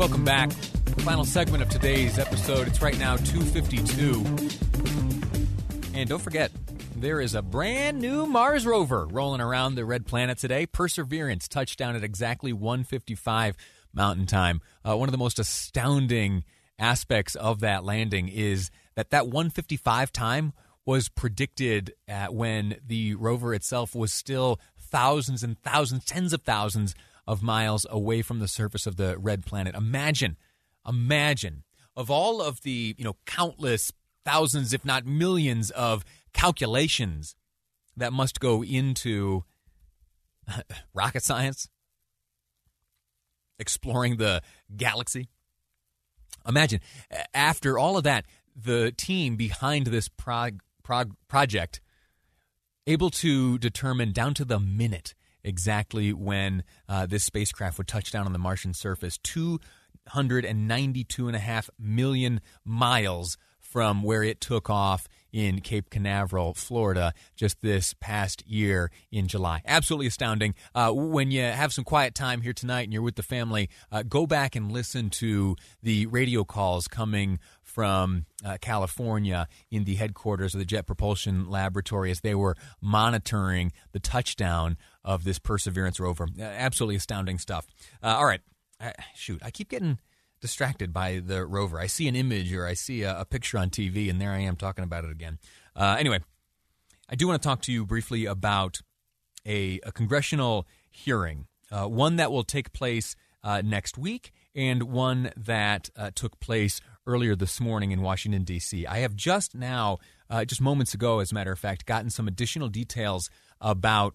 Welcome back. Final segment of today's episode. It's right now 252. And don't forget, there is a brand new Mars rover rolling around the red planet today. Perseverance touched down at exactly 155 Mountain Time. Uh, one of the most astounding aspects of that landing is that that 155 time was predicted when the rover itself was still thousands and thousands, tens of thousands of miles away from the surface of the red planet. Imagine, imagine of all of the you know countless thousands, if not millions, of calculations that must go into rocket science, exploring the galaxy. Imagine after all of that, the team behind this prog- prog- project able to determine down to the minute exactly when uh, this spacecraft would touch down on the Martian surface 292.5 million miles from where it took off in Cape Canaveral, Florida, just this past year in July. Absolutely astounding. Uh, when you have some quiet time here tonight and you're with the family, uh, go back and listen to the radio calls coming from uh, California in the headquarters of the Jet Propulsion Laboratory as they were monitoring the touchdown of this Perseverance rover. Uh, absolutely astounding stuff. Uh, all right. shoot, I keep getting distracted by the rover. I see an image or I see a, a picture on TV, and there I am talking about it again. Uh, anyway, I do want to talk to you briefly about a, a congressional hearing, uh, one that will take place uh, next week and one that uh, took place earlier this morning in Washington, D.C. I have just now, uh, just moments ago, as a matter of fact, gotten some additional details about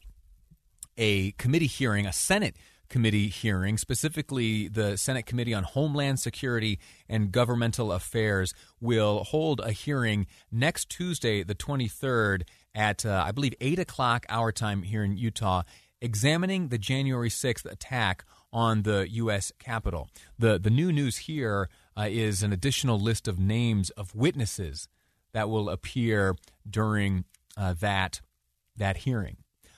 a committee hearing, a Senate committee hearing, specifically the Senate Committee on Homeland Security and Governmental Affairs, will hold a hearing next Tuesday, the 23rd, at, uh, I believe, 8 o'clock our time here in Utah, examining the January 6th attack on the U.S. Capitol. The, the new news here uh, is an additional list of names of witnesses that will appear during uh, that, that hearing.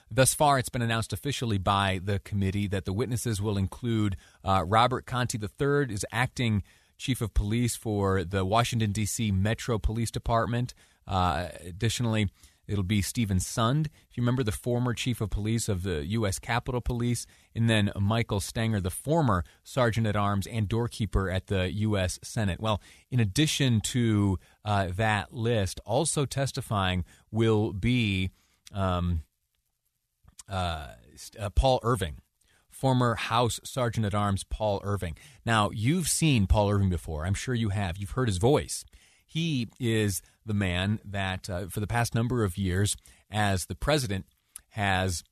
Thus far, it's been announced officially by the committee that the witnesses will include uh, Robert Contee III, is acting chief of police for the Washington D.C. Metro Police Department. Uh, additionally, it'll be Steven Sund, if you remember, the former chief of police of the U.S. Capitol Police, and then Michael Stenger, the former sergeant at arms and doorkeeper at the U.S. Senate. Well, in addition to uh, that list, also testifying will be. Um, uh, uh, Paul Irving, former House Sergeant at Arms Paul Irving. Now, you've seen Paul Irving before. I'm sure you have. You've heard his voice. He is the man that, uh, for the past number of years, as the president has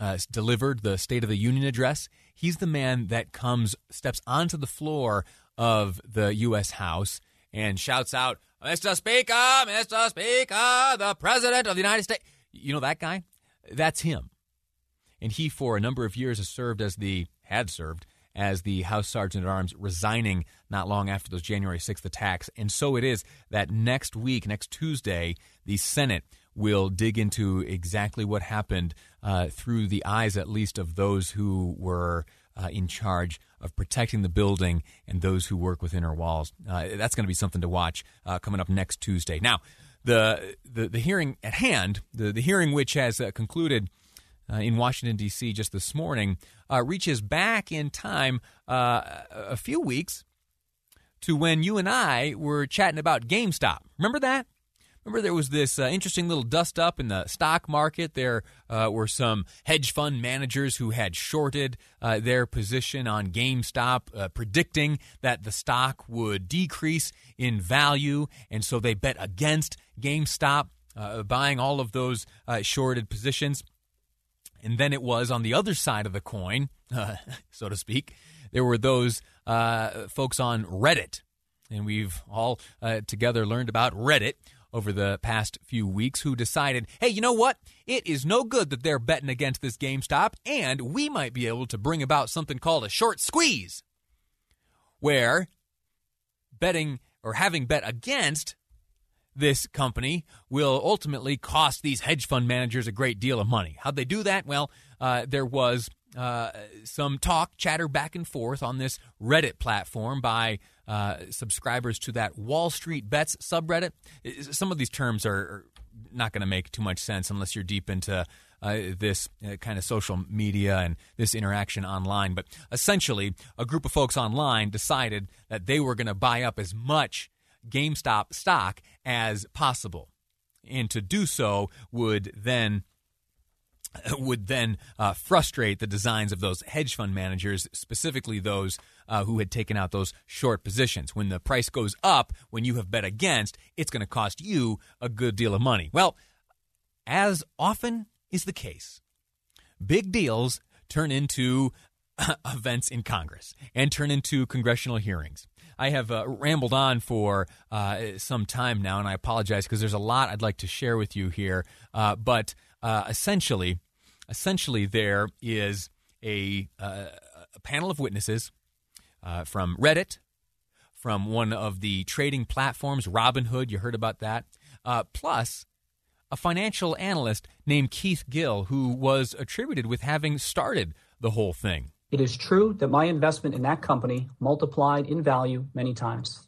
uh, delivered the State of the Union address, he's the man that comes, steps onto the floor of the U.S. House and shouts out, Mr. Speaker, Mr. Speaker, the President of the United States. You know that guy? That's him and he for a number of years has served as the had served as the House Sergeant at Arms, resigning not long after those January 6th attacks. And so it is that next week, next Tuesday, the Senate will dig into exactly what happened uh, through the eyes, at least, of those who were uh, in charge of protecting the building and those who work within our walls. Uh, that's going to be something to watch uh, coming up next Tuesday. Now, the, the, the hearing at hand, the, the hearing which has uh, concluded uh, in Washington, D.C. just this morning, uh, reaches back in time uh, a few weeks to when you and I were chatting about GameStop. Remember that? Remember, there was this uh, interesting little dust up in the stock market. There uh, were some hedge fund managers who had shorted uh, their position on GameStop, predicting that the stock would decrease in value. And so they bet against GameStop, buying all of those shorted positions. And then it was on the other side of the coin, so to speak, there were those uh, folks on Reddit. And we've all uh, together learned about Reddit over the past few weeks who decided, hey, you know what? It is no good that they're betting against this GameStop, and we might be able to bring about something called a short squeeze, where betting or having bet against this company will ultimately cost these hedge fund managers a great deal of money. How'd they do that? Well, uh, there was uh, some talk, chatter back and forth on this Reddit platform by uh, subscribers to that Wall Street Bets subreddit. Some of these terms are not going to make too much sense unless you're deep into uh, this uh, kind of social media and this interaction online. But essentially, a group of folks online decided that they were going to buy up as much GameStop stock as possible. And to do so would then would then uh, frustrate the designs of those hedge fund managers, specifically those uh, who had taken out those short positions. When the price goes up, when you have bet against, it's going to cost you a good deal of money. Well, as often is the case, big deals turn into events in Congress and turn into congressional hearings. I have uh, rambled on for uh, some time now, and I apologize because there's a lot I'd like to share with you here. Uh, but uh, essentially, essentially there is a, uh, a panel of witnesses uh, from Reddit, from one of the trading platforms, Robinhood. You heard about that. Plus, a financial analyst named Keith Gill, who was attributed with having started the whole thing. It is true that my investment in that company multiplied in value many times.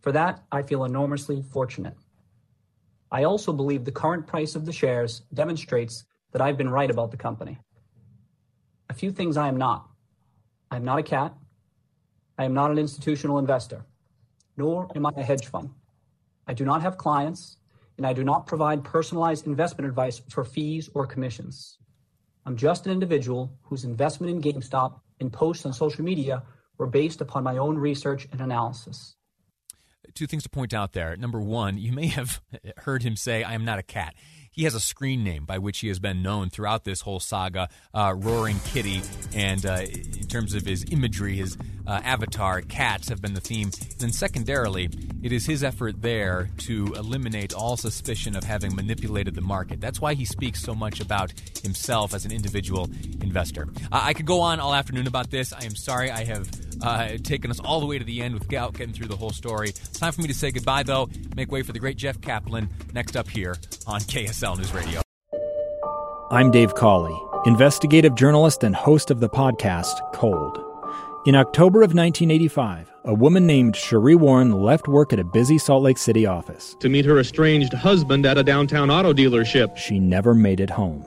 For that, I feel enormously fortunate. I also believe the current price of the shares demonstrates that I've been right about the company. A few things I am not. I am not a cat. I am not an institutional investor, nor am I a hedge fund. I do not have clients, and I do not provide personalized investment advice for fees or commissions. I'm just an individual whose investment in GameStop and posts on social media were based upon my own research and analysis two things to point out there. Number one, you may have heard him say, I am not a cat. He has a screen name by which he has been known throughout this whole saga, uh, Roaring Kitty. And uh, in terms of his imagery, his uh, avatar, cats have been the theme. And then, secondarily, it is his effort there to eliminate all suspicion of having manipulated the market. That's why he speaks so much about himself as an individual investor. I could go on all afternoon about this. I am sorry I have uh, taken us all the way to the end without getting through the whole story. It's time for me to say goodbye, though. Make way for the great Jeff Caplan next up here on KSL News Radio. I'm Dave Cawley, investigative journalist and host of the podcast Cold. In October of 1985, a woman named Sheree Warren left work at a busy Salt Lake City office to meet her estranged husband at a downtown auto dealership. She never made it home.